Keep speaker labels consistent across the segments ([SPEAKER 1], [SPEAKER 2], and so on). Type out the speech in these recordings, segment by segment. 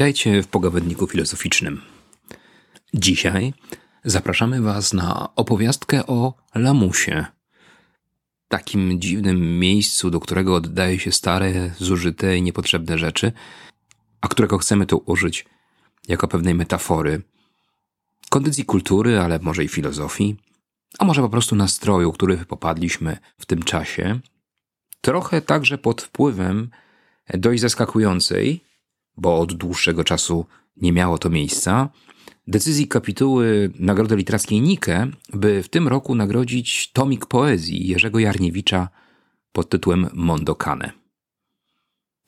[SPEAKER 1] Witajcie w Pogawędniku Filozoficznym. Dzisiaj zapraszamy Was na opowiastkę o lamusie. Takim dziwnym miejscu, do którego oddaje się stare, zużyte i niepotrzebne rzeczy, a którego chcemy tu użyć jako pewnej metafory, kondycji kultury, ale może i filozofii, a może po prostu nastroju, który popadliśmy w tym czasie. Trochę także pod wpływem dość zaskakującej, bo od dłuższego czasu nie miało to miejsca, decyzji kapituły Nagrody Literackiej Nike, by w tym roku nagrodzić tomik poezji Jerzego Jarniewicza pod tytułem Mondokane.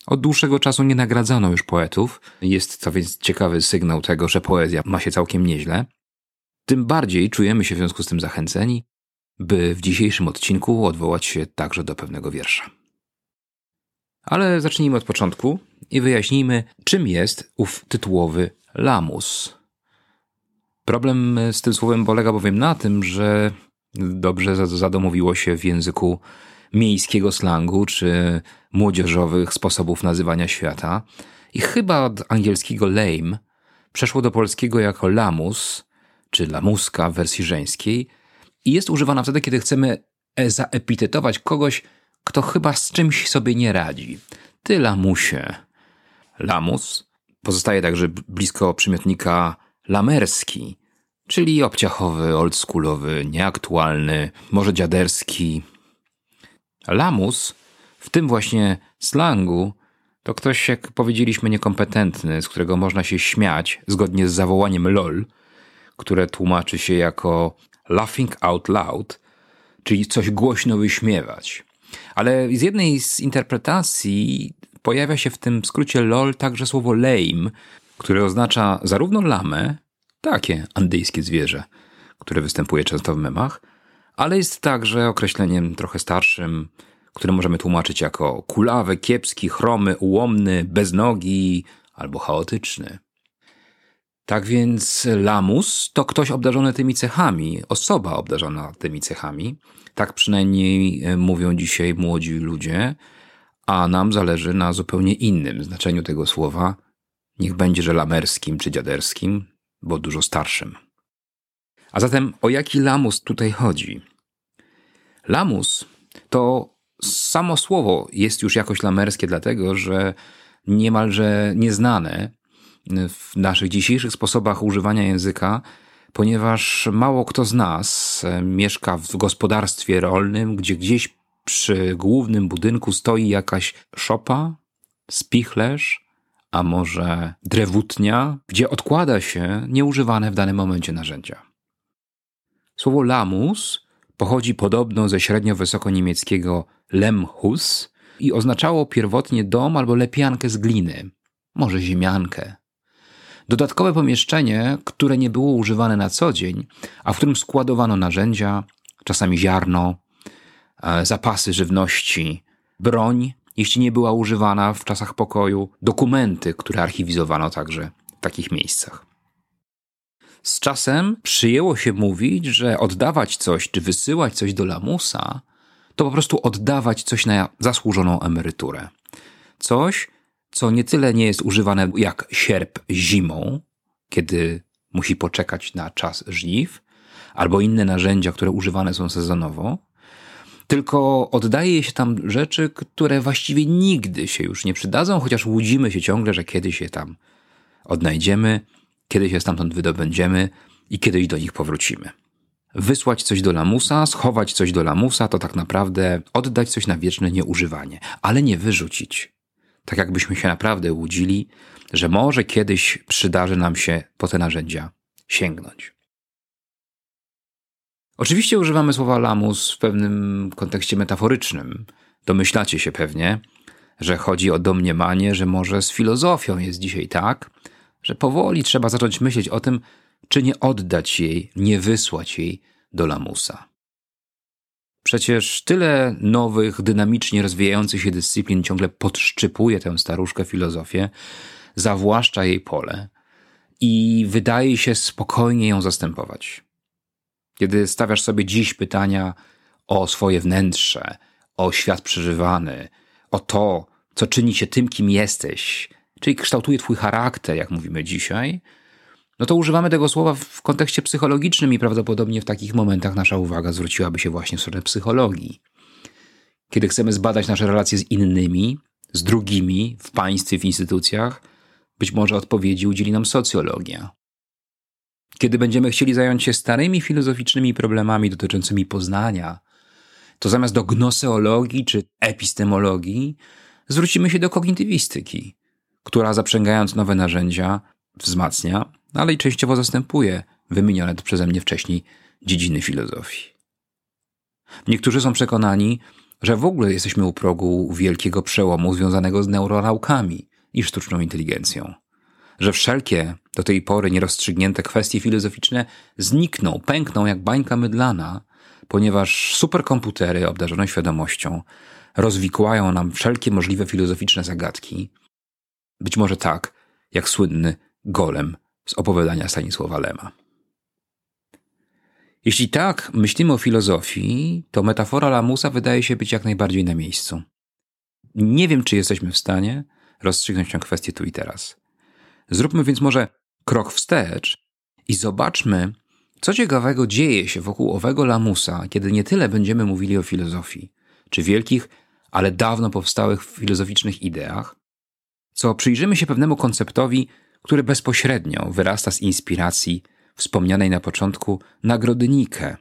[SPEAKER 1] Od dłuższego czasu nie nagradzano już poetów. Jest to więc ciekawy sygnał tego, że poezja ma się całkiem nieźle. Tym bardziej czujemy się w związku z tym zachęceni, by w dzisiejszym odcinku odwołać się także do pewnego wiersza. Ale zacznijmy od początku i wyjaśnijmy, czym jest ów tytułowy lamus. Problem z tym słowem polega bowiem na tym, że dobrze zadomowiło się w języku miejskiego slangu czy młodzieżowych sposobów nazywania świata i chyba od angielskiego lame przeszło do polskiego jako lamus czy lamuska w wersji żeńskiej i jest używana wtedy, kiedy chcemy zaepitetować kogoś, kto chyba z czymś sobie nie radzi. Ty lamusie. Lamus pozostaje także blisko przymiotnika lamerski, czyli obciachowy, oldschoolowy, nieaktualny, może dziaderski. Lamus w tym właśnie slangu to ktoś, jak powiedzieliśmy, niekompetentny, z którego można się śmiać zgodnie z zawołaniem LOL, które tłumaczy się jako laughing out loud, czyli coś głośno wyśmiewać. Ale z jednej z interpretacji pojawia się w tym skrócie LOL także słowo lame, które oznacza zarówno lamę, takie andyjskie zwierzę, które występuje często w memach, ale jest także określeniem trochę starszym, które możemy tłumaczyć jako kulawy, kiepski, chromy, ułomny, beznogi albo chaotyczny. Tak więc lamus to ktoś obdarzony tymi cechami, osoba obdarzona tymi cechami. Tak przynajmniej e, mówią dzisiaj młodzi ludzie, a nam zależy na zupełnie innym znaczeniu tego słowa. Niech będzie, że lamerskim czy dziaderskim, bo dużo starszym. A zatem o jaki lamus tutaj chodzi? Lamus to samo słowo jest już jakoś lamerskie, dlatego że niemalże nieznane w naszych dzisiejszych sposobach używania języka, ponieważ mało kto z nas e, mieszka w gospodarstwie rolnym, gdzie gdzieś przy głównym budynku stoi jakaś szopa, spichlerz, a może drewutnia, gdzie odkłada się nieużywane w danym momencie narzędzia. Słowo lamus pochodzi podobno ze średnio wysokoniemieckiego lemhus i oznaczało pierwotnie dom albo lepiankę z gliny, może ziemiankę. Dodatkowe pomieszczenie, które nie było używane na co dzień, a w którym składowano narzędzia, czasami ziarno, e, zapasy żywności, broń, jeśli nie była używana w czasach pokoju, dokumenty, które archiwizowano także w takich miejscach. Z czasem przyjęło się mówić, że oddawać coś czy wysyłać coś do lamusa to po prostu oddawać coś na zasłużoną emeryturę. Coś, co nie tyle nie jest używane jak sierp zimą, kiedy musi poczekać na czas żniw, albo inne narzędzia, które używane są sezonowo, tylko oddaje się tam rzeczy, które właściwie nigdy się już nie przydadzą, chociaż łudzimy się ciągle, że kiedyś je tam odnajdziemy, kiedyś je stamtąd wydobędziemy i kiedyś do nich powrócimy. Wysłać coś do lamusa, schować coś do lamusa, to tak naprawdę oddać coś na wieczne nieużywanie, ale nie wyrzucić. Tak jakbyśmy się naprawdę łudzili, że może kiedyś przydarzy nam się po te narzędzia sięgnąć. Oczywiście używamy słowa lamus w pewnym kontekście metaforycznym. Domyślacie się pewnie, że chodzi o domniemanie, że może z filozofią jest dzisiaj tak, że powoli trzeba zacząć myśleć o tym, czy nie oddać jej, nie wysłać jej do lamusa. Przecież tyle nowych, dynamicznie rozwijających się dyscyplin ciągle podszczypuje tę staruszkę filozofię, zawłaszcza jej pole i wydaje się spokojnie ją zastępować. Kiedy stawiasz sobie dziś pytania o swoje wnętrze, o świat przeżywany, o to, co czyni cię tym, kim jesteś, czyli kształtuje twój charakter, jak mówimy dzisiaj, no to używamy tego słowa w kontekście psychologicznym i prawdopodobnie w takich momentach nasza uwaga zwróciłaby się właśnie w stronę psychologii. Kiedy chcemy zbadać nasze relacje z innymi, z drugimi, w państwie, w instytucjach, być może odpowiedzi udzieli nam socjologia. Kiedy będziemy chcieli zająć się starymi filozoficznymi problemami dotyczącymi poznania, to zamiast do gnoseologii czy epistemologii zwrócimy się do kognitywistyki, która zaprzęgając nowe narzędzia wzmacnia, ale i częściowo zastępuje wymienione przeze mnie wcześniej dziedziny filozofii. Niektórzy są przekonani, że w ogóle jesteśmy u progu wielkiego przełomu związanego z neuronaukami i sztuczną inteligencją. Że wszelkie do tej pory nierozstrzygnięte kwestie filozoficzne znikną, pękną jak bańka mydlana, ponieważ superkomputery obdarzone świadomością rozwikłają nam wszelkie możliwe filozoficzne zagadki. Być może tak, jak słynny golem z opowiadania Stanisława Lema. Jeśli tak myślimy o filozofii, to metafora Lamusa wydaje się być jak najbardziej na miejscu. Nie wiem, czy jesteśmy w stanie rozstrzygnąć tę kwestię tu i teraz. Zróbmy więc może krok wstecz i zobaczmy, co ciekawego dzieje się wokół owego lamusa, kiedy nie tyle będziemy mówili o filozofii, czy wielkich, ale dawno powstałych filozoficznych ideach, co przyjrzymy się pewnemu konceptowi, który bezpośrednio wyrasta z inspiracji wspomnianej na początku nagrody Nike.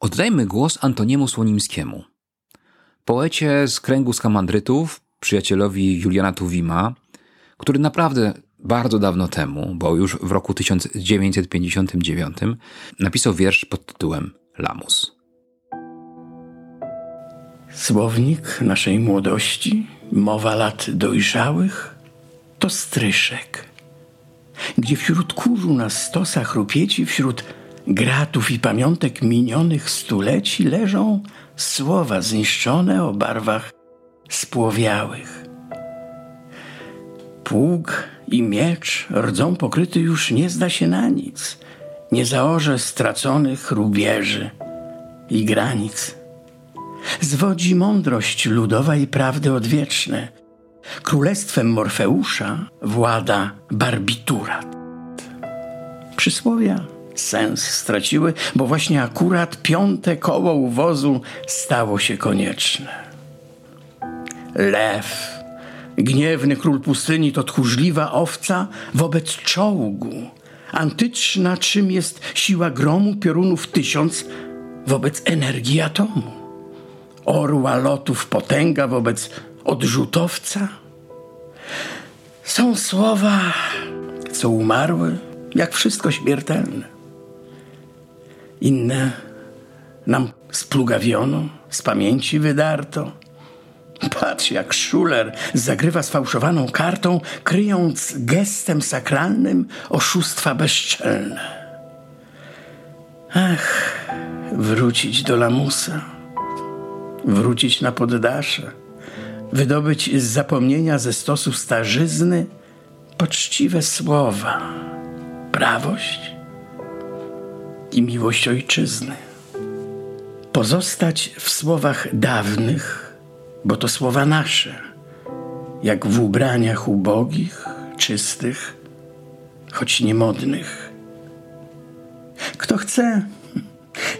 [SPEAKER 1] Oddajmy głos Antoniemu Słonimskiemu, poecie z kręgu skamandrytów, przyjacielowi Juliana Tuwima, który naprawdę bardzo dawno temu, bo już w roku 1959, napisał wiersz pod tytułem Lamus.
[SPEAKER 2] Słownik naszej młodości, mowa lat dojrzałych, to stryszek, gdzie wśród kurzu na stosach rupieci, wśród gratów i pamiątek minionych stuleci leżą słowa zniszczone o barwach spłowiałych. Pług i miecz, rdzą pokryty już nie zda się na nic, nie zaorze straconych rubieży i granic. Zwodzi mądrość ludowa i prawdy odwieczne. Królestwem Morfeusza włada barbiturat. Przysłowia sens straciły, bo właśnie akurat piąte koło uwozu stało się konieczne. Lew Gniewny król pustyni to tchórzliwa owca wobec czołgu. Antyczna czym jest siła gromu piorunów tysiąc wobec energii atomu. Orła lotów potęga wobec odrzutowca. Są słowa, co umarły, jak wszystko śmiertelne. Inne nam splugawiono, z pamięci wydarto Patrz, jak Schuller zagrywa sfałszowaną kartą, kryjąc gestem sakralnym oszustwa bezczelne. Ach, wrócić do lamusa, wrócić na poddasze, wydobyć z zapomnienia ze stosu starzyzny poczciwe słowa, prawość i miłość ojczyzny. Pozostać w słowach dawnych, bo to słowa nasze, jak w ubraniach ubogich, czystych, choć niemodnych. Kto chce,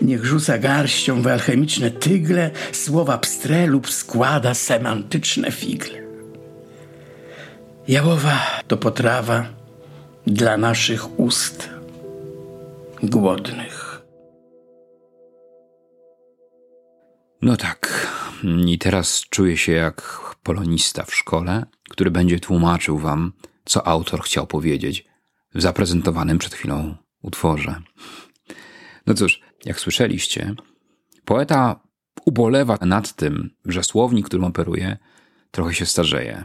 [SPEAKER 2] niech rzuca garścią w alchemiczne tygle słowa pstre lub składa semantyczne figle. Jałowa to potrawa dla naszych ust głodnych.
[SPEAKER 1] No tak, i teraz czuję się jak polonista w szkole, który będzie tłumaczył wam, co autor chciał powiedzieć w zaprezentowanym przed chwilą utworze. No cóż, jak słyszeliście, poeta ubolewa nad tym, że słownik, którym operuje, trochę się starzeje.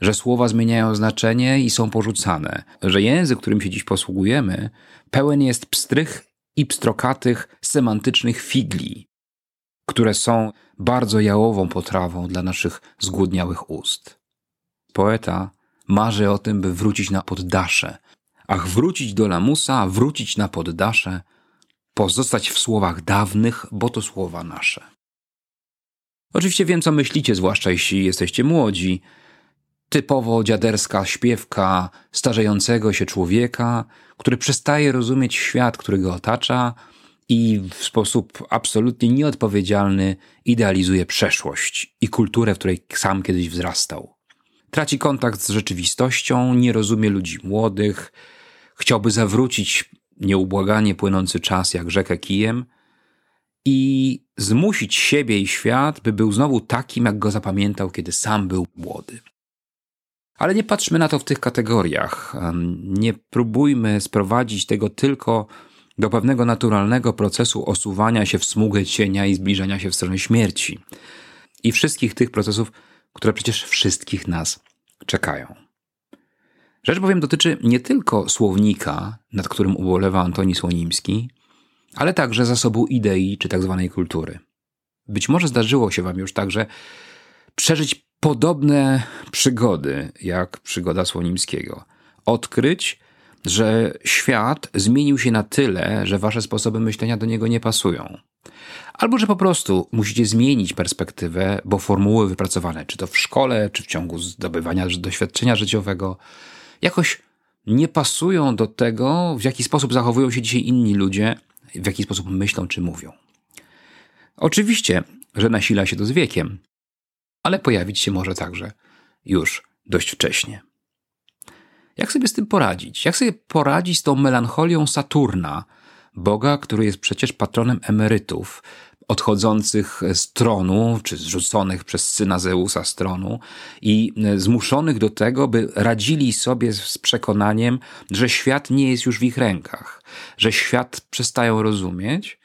[SPEAKER 1] Że słowa zmieniają znaczenie i są porzucane. Że język, którym się dziś posługujemy, pełen jest pstrych i pstrokatych semantycznych figli, które są bardzo jałową potrawą dla naszych zgłodniałych ust. Poeta marzy o tym, by wrócić na poddasze. Ach, wrócić do lamusa, wrócić na poddasze, pozostać w słowach dawnych, bo to słowa nasze. Oczywiście wiem, co myślicie, zwłaszcza jeśli jesteście młodzi. Typowo dziaderska śpiewka starzejącego się człowieka, który przestaje rozumieć świat, który go otacza i w sposób absolutnie nieodpowiedzialny idealizuje przeszłość i kulturę, w której sam kiedyś wzrastał. Traci kontakt z rzeczywistością, nie rozumie ludzi młodych, chciałby zawrócić nieubłaganie płynący czas jak rzekę kijem i zmusić siebie i świat, by był znowu takim, jak go zapamiętał, kiedy sam był młody. Ale nie patrzmy na to w tych kategoriach. Nie próbujmy sprowadzić tego tylko do pewnego naturalnego procesu osuwania się w smugę cienia i zbliżania się w stronę śmierci. I wszystkich tych procesów, które przecież wszystkich nas czekają. Rzecz bowiem dotyczy nie tylko słownika, nad którym ubolewa Antoni Słonimski, ale także zasobu idei czy tzw. Tak kultury. Być może zdarzyło się Wam już także przeżyć podobne przygody jak przygoda Słonimskiego. Odkryć, że świat zmienił się na tyle, że Wasze sposoby myślenia do niego nie pasują. Albo że po prostu musicie zmienić perspektywę, bo formuły wypracowane, czy to w szkole, czy w ciągu zdobywania doświadczenia życiowego, jakoś nie pasują do tego, w jaki sposób zachowują się dzisiaj inni ludzie, w jaki sposób myślą czy mówią. Oczywiście, że nasila się to z wiekiem, ale pojawić się może także już dość wcześnie. Jak sobie z tym poradzić? Jak sobie poradzić z tą melancholią Saturna, Boga, który jest przecież patronem emerytów, odchodzących z tronu, czy zrzuconych przez syna Zeusa z tronu i zmuszonych do tego, by radzili sobie z przekonaniem, że świat nie jest już w ich rękach, że świat przestają rozumieć,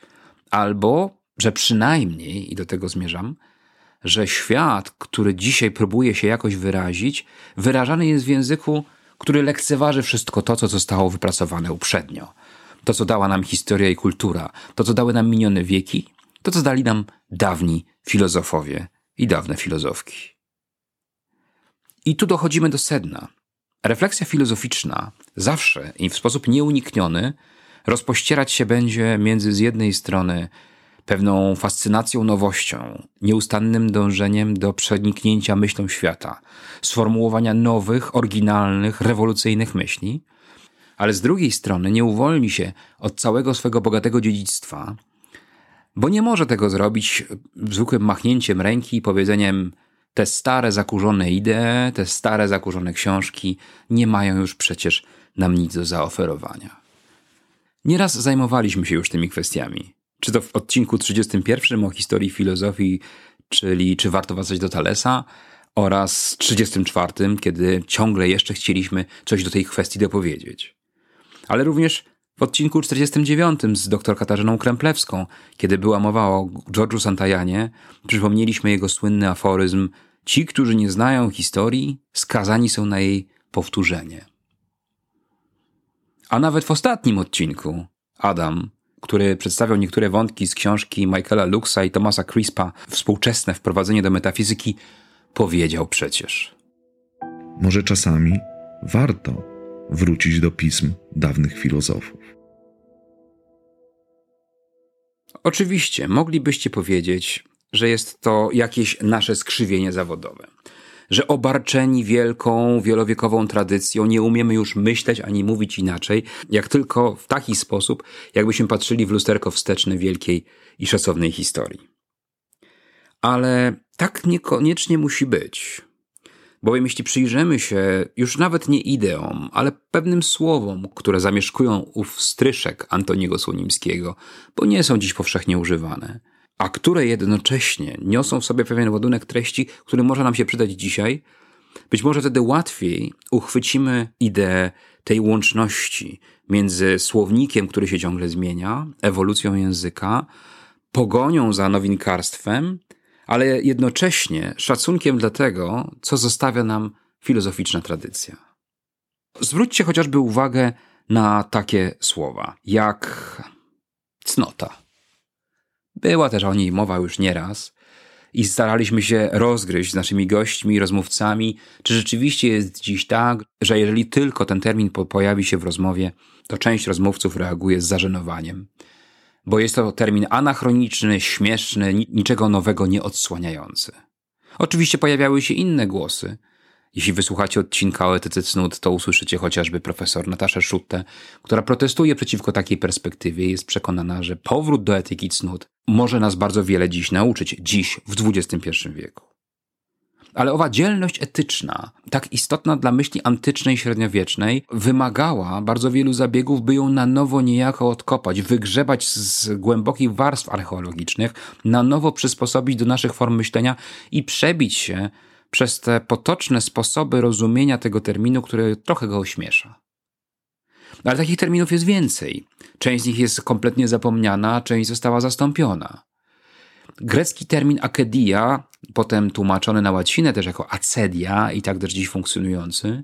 [SPEAKER 1] albo, że przynajmniej, i do tego zmierzam, że świat, który dzisiaj próbuje się jakoś wyrazić, wyrażany jest w języku, który lekceważy wszystko to, co zostało wypracowane uprzednio. To, co dała nam historia i kultura, to, co dały nam minione wieki, to, co dali nam dawni filozofowie i dawne filozofki. I tu dochodzimy do sedna. Refleksja filozoficzna zawsze i w sposób nieunikniony rozpościerać się będzie między z jednej strony pewną fascynacją nowością, nieustannym dążeniem do przeniknięcia myślą świata, sformułowania nowych, oryginalnych, rewolucyjnych myśli, ale z drugiej strony nie uwolni się od całego swego bogatego dziedzictwa, bo nie może tego zrobić zwykłym machnięciem ręki i powiedzeniem te stare zakurzone idee, te stare zakurzone książki nie mają już przecież nam nic do zaoferowania. Nieraz zajmowaliśmy się już tymi kwestiami. Czy to w odcinku 31 o historii filozofii, czyli czy warto wracać do Thalesa, oraz 34, kiedy ciągle jeszcze chcieliśmy coś do tej kwestii dopowiedzieć. Ale również w odcinku 49 z dr Katarzyną Kremplewską, kiedy była mowa o George'u Santajanie, przypomnieliśmy jego słynny aforyzm Ci, którzy nie znają historii, skazani są na jej powtórzenie. A nawet w ostatnim odcinku Adam, który przedstawiał niektóre wątki z książki Michaela Luxa i Thomasa Crispa Współczesne wprowadzenie do metafizyki, powiedział przecież.
[SPEAKER 3] Może czasami warto wrócić do pism dawnych filozofów.
[SPEAKER 1] Oczywiście, moglibyście powiedzieć, że jest to jakieś nasze skrzywienie zawodowe. Że obarczeni wielką, wielowiekową tradycją nie umiemy już myśleć ani mówić inaczej, jak tylko w taki sposób, jakbyśmy patrzyli w lusterko wsteczne wielkiej i szacownej historii. Ale tak niekoniecznie musi być. Bowiem jeśli przyjrzymy się już nawet nie ideom, ale pewnym słowom, które zamieszkują ów stryszek Antoniego Słonimskiego, bo nie są dziś powszechnie używane, a które jednocześnie niosą w sobie pewien ładunek treści, który może nam się przydać dzisiaj, być może wtedy łatwiej uchwycimy ideę tej łączności między słownikiem, który się ciągle zmienia, ewolucją języka, pogonią za nowinkarstwem, ale jednocześnie szacunkiem dla tego, co zostawia nam filozoficzna tradycja. Zwróćcie chociażby uwagę na takie słowa jak cnota. Była też o niej mowa już nieraz i staraliśmy się rozgryźć z naszymi gośćmi rozmówcami, czy rzeczywiście jest dziś tak, że jeżeli tylko ten termin pojawi się w rozmowie, to część rozmówców reaguje z zażenowaniem. Bo jest to termin anachroniczny, śmieszny, niczego nowego nie odsłaniający. Oczywiście pojawiały się inne głosy. Jeśli wysłuchacie odcinka o etyce cnót, to usłyszycie chociażby profesor Nataszę Szuttę, która protestuje przeciwko takiej perspektywie i jest przekonana, że powrót do etyki cnót może nas bardzo wiele dziś nauczyć, dziś w XXI wieku. Ale owa dzielność etyczna, tak istotna dla myśli antycznej i średniowiecznej, wymagała bardzo wielu zabiegów, by ją na nowo niejako odkopać, wygrzebać z głębokich warstw archeologicznych, na nowo przysposobić do naszych form myślenia i przebić się przez te potoczne sposoby rozumienia tego terminu, które trochę go ośmiesza. Ale takich terminów jest więcej. Część z nich jest kompletnie zapomniana, część została zastąpiona. Grecki termin akedia, potem tłumaczony na łacinę też jako acedia i tak też dziś funkcjonujący,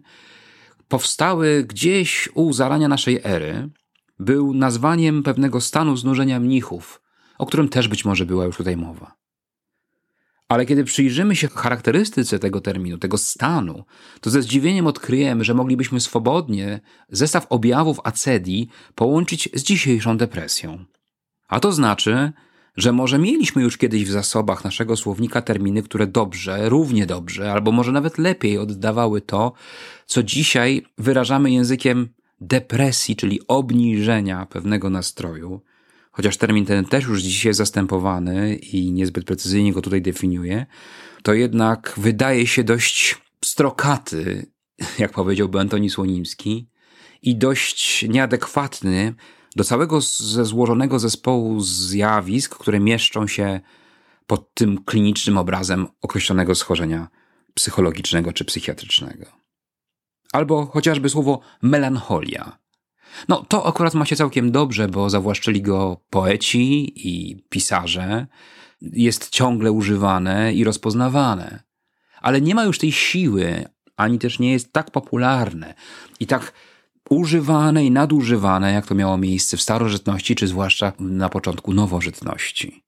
[SPEAKER 1] powstały gdzieś u zarania naszej ery, był nazwaniem pewnego stanu znużenia mnichów, o którym też być może była już tutaj mowa. Ale kiedy przyjrzymy się charakterystyce tego terminu, tego stanu, to ze zdziwieniem odkryjemy, że moglibyśmy swobodnie zestaw objawów acedii połączyć z dzisiejszą depresją. A to znaczy, że może mieliśmy już kiedyś w zasobach naszego słownika terminy, które dobrze, równie dobrze, albo może nawet lepiej oddawały to, co dzisiaj wyrażamy językiem depresji, czyli obniżenia pewnego nastroju. Chociaż termin ten też już dzisiaj jest zastępowany i niezbyt precyzyjnie go tutaj definiuje, to jednak wydaje się dość strokaty, jak powiedziałby Antoni Słonimski, i dość nieadekwatny do całego ze złożonego zespołu zjawisk, które mieszczą się pod tym klinicznym obrazem określonego schorzenia psychologicznego czy psychiatrycznego. Albo chociażby słowo melancholia. No, to akurat ma się całkiem dobrze, bo zawłaszczyli go poeci i pisarze. Jest ciągle używane i rozpoznawane. Ale nie ma już tej siły, ani też nie jest tak popularne i tak używane i nadużywane, jak to miało miejsce w starożytności, czy zwłaszcza na początku nowożytności.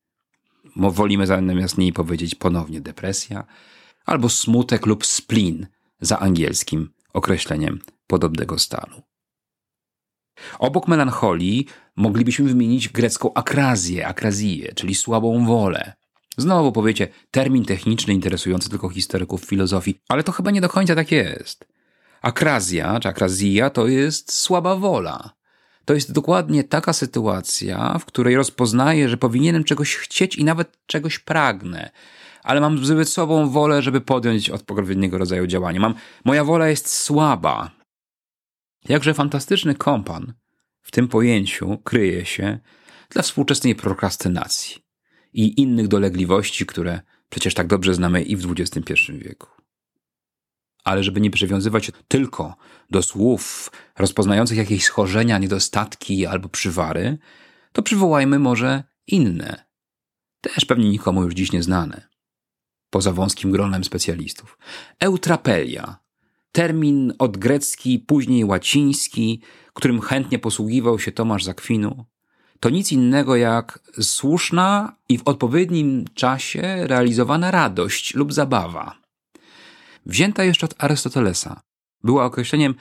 [SPEAKER 1] Wolimy zamiast niej powiedzieć ponownie depresja, albo smutek lub spleen za angielskim określeniem podobnego stanu. Obok melancholii moglibyśmy wymienić grecką akrazję, akrazję, czyli słabą wolę. Znowu powiecie, termin techniczny interesujący tylko historyków filozofii, ale to chyba nie do końca tak jest. Akrazja, czy akrazja to jest słaba wola. To jest dokładnie taka sytuacja, w której rozpoznaję, że powinienem czegoś chcieć i nawet czegoś pragnę, ale mam zbyt sobą wolę, żeby podjąć odpowiedniego rodzaju działanie. Mam, moja wola jest słaba. Jakże fantastyczny kompan w tym pojęciu kryje się dla współczesnej prokrastynacji i innych dolegliwości, które przecież tak dobrze znamy i w XXI wieku ale żeby nie przywiązywać tylko do słów rozpoznających jakieś schorzenia, niedostatki albo przywary, to przywołajmy może inne, też pewnie nikomu już dziś nieznane, poza wąskim gronem specjalistów. Eutrapelia, termin od grecki, później łaciński, którym chętnie posługiwał się Tomasz Zakwinu, to nic innego jak słuszna i w odpowiednim czasie realizowana radość lub zabawa wzięta jeszcze od Arystotelesa. Była określeniem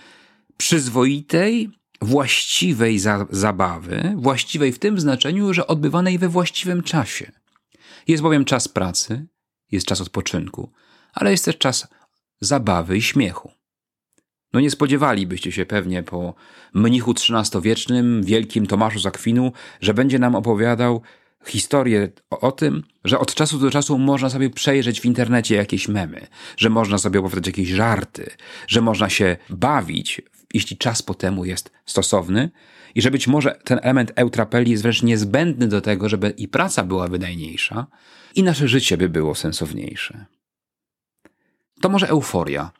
[SPEAKER 1] przyzwoitej, właściwej za zabawy, właściwej w tym znaczeniu, że odbywanej we właściwym czasie. Jest bowiem czas pracy, jest czas odpoczynku, ale jest też czas zabawy i śmiechu. No nie spodziewalibyście się pewnie po mnichu XIII-wiecznym, wielkim Tomaszu Zakwinu, że będzie nam opowiadał historię o tym, że od czasu do czasu można sobie przejrzeć w internecie jakieś memy, że można sobie opowiadać jakieś żarty, że można się bawić, jeśli czas po temu jest stosowny i że być może ten element eutrapeli jest wręcz niezbędny do tego, żeby i praca była wydajniejsza i nasze życie by było sensowniejsze. To może euforia.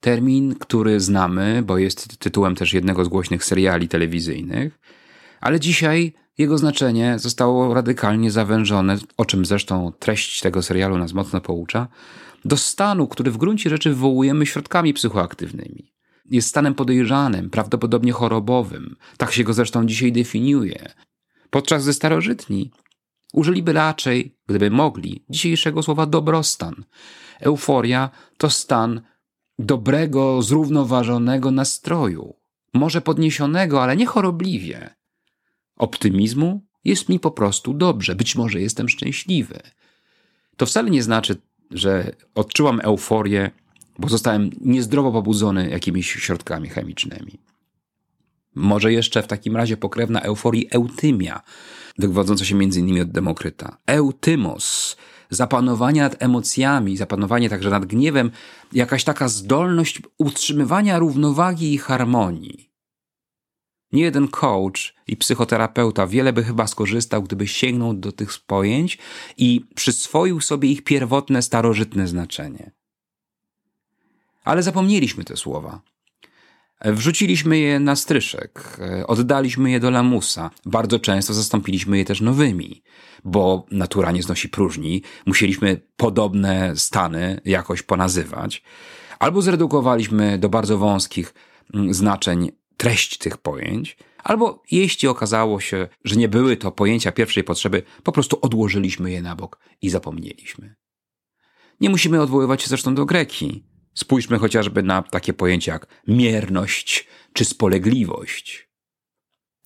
[SPEAKER 1] Termin, który znamy, bo jest tytułem też jednego z głośnych seriali telewizyjnych, ale dzisiaj jego znaczenie zostało radykalnie zawężone, o czym zresztą treść tego serialu nas mocno poucza, do stanu, który w gruncie rzeczy wywołujemy środkami psychoaktywnymi. Jest stanem podejrzanym, prawdopodobnie chorobowym. Tak się go zresztą dzisiaj definiuje. Podczas gdy starożytni użyliby raczej, gdyby mogli, dzisiejszego słowa dobrostan. Euforia to stan dobrego, zrównoważonego nastroju. Może podniesionego, ale nie chorobliwie optymizmu, Jest mi po prostu dobrze, być może jestem szczęśliwy. To wcale nie znaczy, że odczułam euforię, bo zostałem niezdrowo pobudzony jakimiś środkami chemicznymi. Może jeszcze w takim razie pokrewna euforii eutymia, wywodząca się innymi od Demokryta. Eutymos, zapanowanie nad emocjami, zapanowanie także nad gniewem, jakaś taka zdolność utrzymywania równowagi i harmonii. Nie jeden coach i psychoterapeuta wiele by chyba skorzystał, gdyby sięgnął do tych pojęć i przyswoił sobie ich pierwotne, starożytne znaczenie. Ale zapomnieliśmy te słowa. Wrzuciliśmy je na stryszek, oddaliśmy je do lamusa. Bardzo często zastąpiliśmy je też nowymi, bo natura nie znosi próżni. Musieliśmy podobne stany jakoś ponazywać. Albo zredukowaliśmy do bardzo wąskich mm, znaczeń treść tych pojęć, albo jeśli okazało się, że nie były to pojęcia pierwszej potrzeby, po prostu odłożyliśmy je na bok i zapomnieliśmy. Nie musimy odwoływać się zresztą do greki. Spójrzmy chociażby na takie pojęcia jak mierność czy spolegliwość.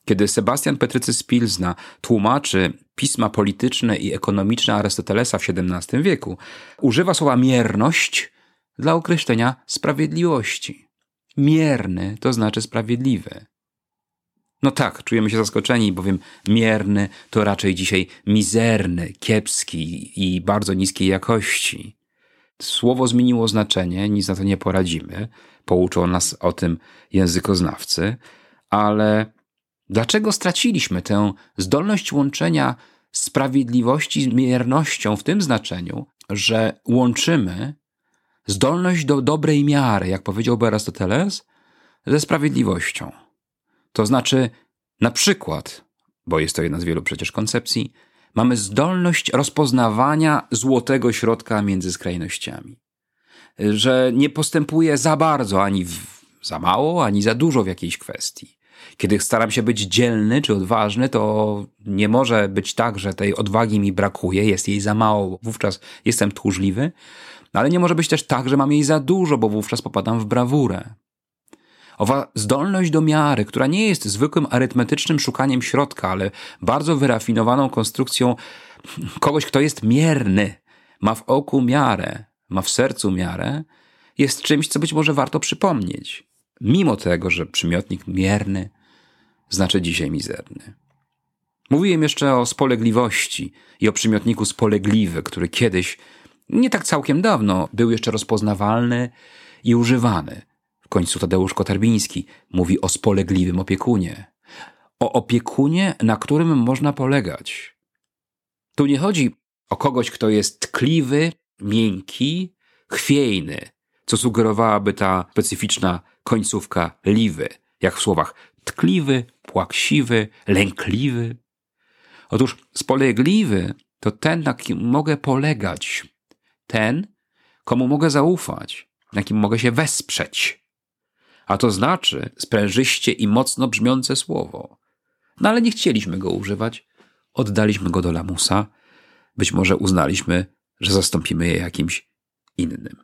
[SPEAKER 1] Kiedy Sebastian Petrycy Spilzna tłumaczy pisma polityczne i ekonomiczne Arystotelesa w XVII wieku, używa słowa mierność dla określenia sprawiedliwości. Mierny to znaczy sprawiedliwy. No tak, czujemy się zaskoczeni, bowiem mierny to raczej dzisiaj mizerny, kiepski i bardzo niskiej jakości. Słowo zmieniło znaczenie, nic na to nie poradzimy. Pouczą nas o tym językoznawcy, ale dlaczego straciliśmy tę zdolność łączenia sprawiedliwości z miernością w tym znaczeniu, że łączymy zdolność do dobrej miary, jak powiedziałby Arystoteles, ze sprawiedliwością. To znaczy, na przykład, bo jest to jedna z wielu przecież koncepcji, mamy zdolność rozpoznawania złotego środka między skrajnościami. Że nie postępuje za bardzo, ani w, za mało, ani za dużo w jakiejś kwestii. Kiedy staram się być dzielny czy odważny, to nie może być tak, że tej odwagi mi brakuje, jest jej za mało, wówczas jestem tchórzliwy, ale nie może być też tak, że mam jej za dużo, bo wówczas popadam w brawurę. Owa zdolność do miary, która nie jest zwykłym arytmetycznym szukaniem środka, ale bardzo wyrafinowaną konstrukcją kogoś, kto jest mierny, ma w oku miarę, ma w sercu miarę, jest czymś, co być może warto przypomnieć. Mimo tego, że przymiotnik mierny znaczy dzisiaj mizerny. Mówiłem jeszcze o spolegliwości i o przymiotniku spolegliwy, który kiedyś, nie tak całkiem dawno, był jeszcze rozpoznawalny i używany – w końcu Tadeusz Kotarbiński mówi o spolegliwym opiekunie. O opiekunie, na którym można polegać. Tu nie chodzi o kogoś, kto jest tkliwy, miękki, chwiejny, co sugerowałaby ta specyficzna końcówka liwy, jak w słowach tkliwy, płaksiwy, lękliwy. Otóż spolegliwy to ten, na kim mogę polegać, ten, komu mogę zaufać, na kim mogę się wesprzeć a to znaczy sprężyście i mocno brzmiące słowo. No ale nie chcieliśmy go używać, oddaliśmy go do lamusa, być może uznaliśmy, że zastąpimy je jakimś innym.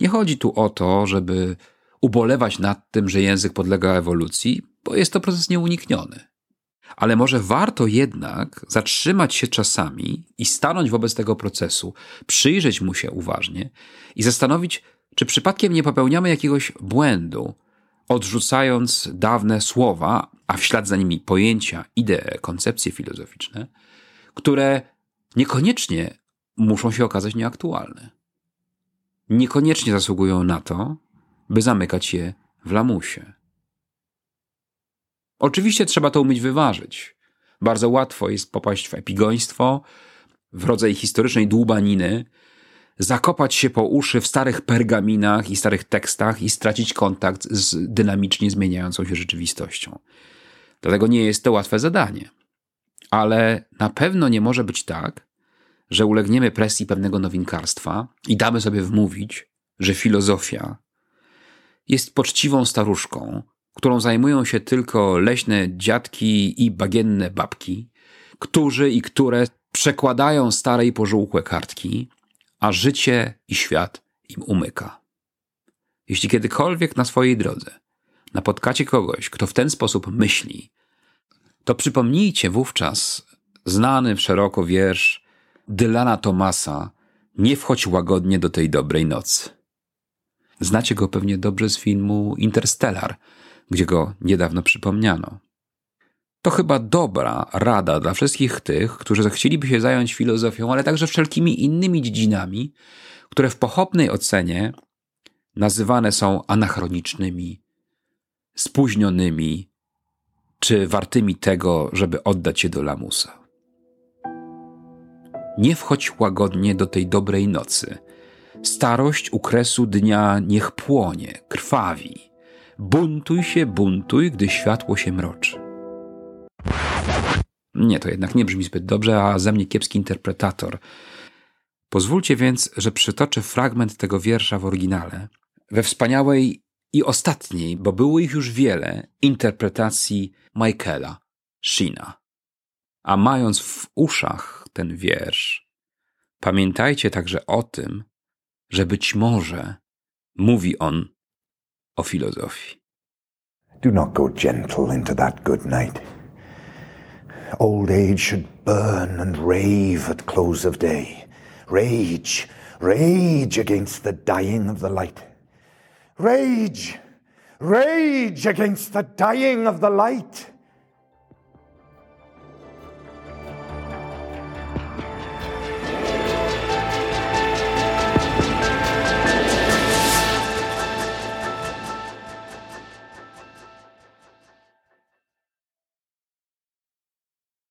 [SPEAKER 1] Nie chodzi tu o to, żeby ubolewać nad tym, że język podlega ewolucji, bo jest to proces nieunikniony. Ale może warto jednak zatrzymać się czasami i stanąć wobec tego procesu, przyjrzeć mu się uważnie i zastanowić, czy przypadkiem nie popełniamy jakiegoś błędu, odrzucając dawne słowa, a w ślad za nimi pojęcia, idee, koncepcje filozoficzne, które niekoniecznie muszą się okazać nieaktualne? Niekoniecznie zasługują na to, by zamykać je w lamusie. Oczywiście trzeba to umieć wyważyć. Bardzo łatwo jest popaść w epigoństwo, w rodzaj historycznej dłubaniny, zakopać się po uszy w starych pergaminach i starych tekstach i stracić kontakt z dynamicznie zmieniającą się rzeczywistością. Dlatego nie jest to łatwe zadanie. Ale na pewno nie może być tak, że ulegniemy presji pewnego nowinkarstwa i damy sobie wmówić, że filozofia jest poczciwą staruszką, którą zajmują się tylko leśne dziadki i bagienne babki, którzy i które przekładają stare i pożółkłe kartki, a życie i świat im umyka. Jeśli kiedykolwiek na swojej drodze napotkacie kogoś, kto w ten sposób myśli, to przypomnijcie wówczas znany szeroko wiersz Dylana Tomasa Nie wchodź łagodnie do tej dobrej nocy. Znacie go pewnie dobrze z filmu Interstellar, gdzie go niedawno przypomniano. To chyba dobra rada dla wszystkich tych, którzy chcieliby się zająć filozofią, ale także wszelkimi innymi dziedzinami, które w pochopnej ocenie nazywane są anachronicznymi, spóźnionymi czy wartymi tego, żeby oddać się do lamusa. Nie wchodź łagodnie do tej dobrej nocy. Starość u kresu dnia niech płonie, krwawi. Buntuj się, buntuj, gdy światło się mroczy. Nie, to jednak nie brzmi zbyt dobrze, a ze mnie kiepski interpretator. Pozwólcie więc, że przytoczę fragment tego wiersza w oryginale, we wspaniałej i ostatniej, bo było ich już wiele, interpretacji Michaela Sheena. A mając w uszach ten wiersz, pamiętajcie także o tym, że być może mówi on o filozofii.
[SPEAKER 4] Do not go gentle into that good night. Old age should burn and rave at close of day. Rage, rage against the dying of the light. Rage, rage against the dying of the light.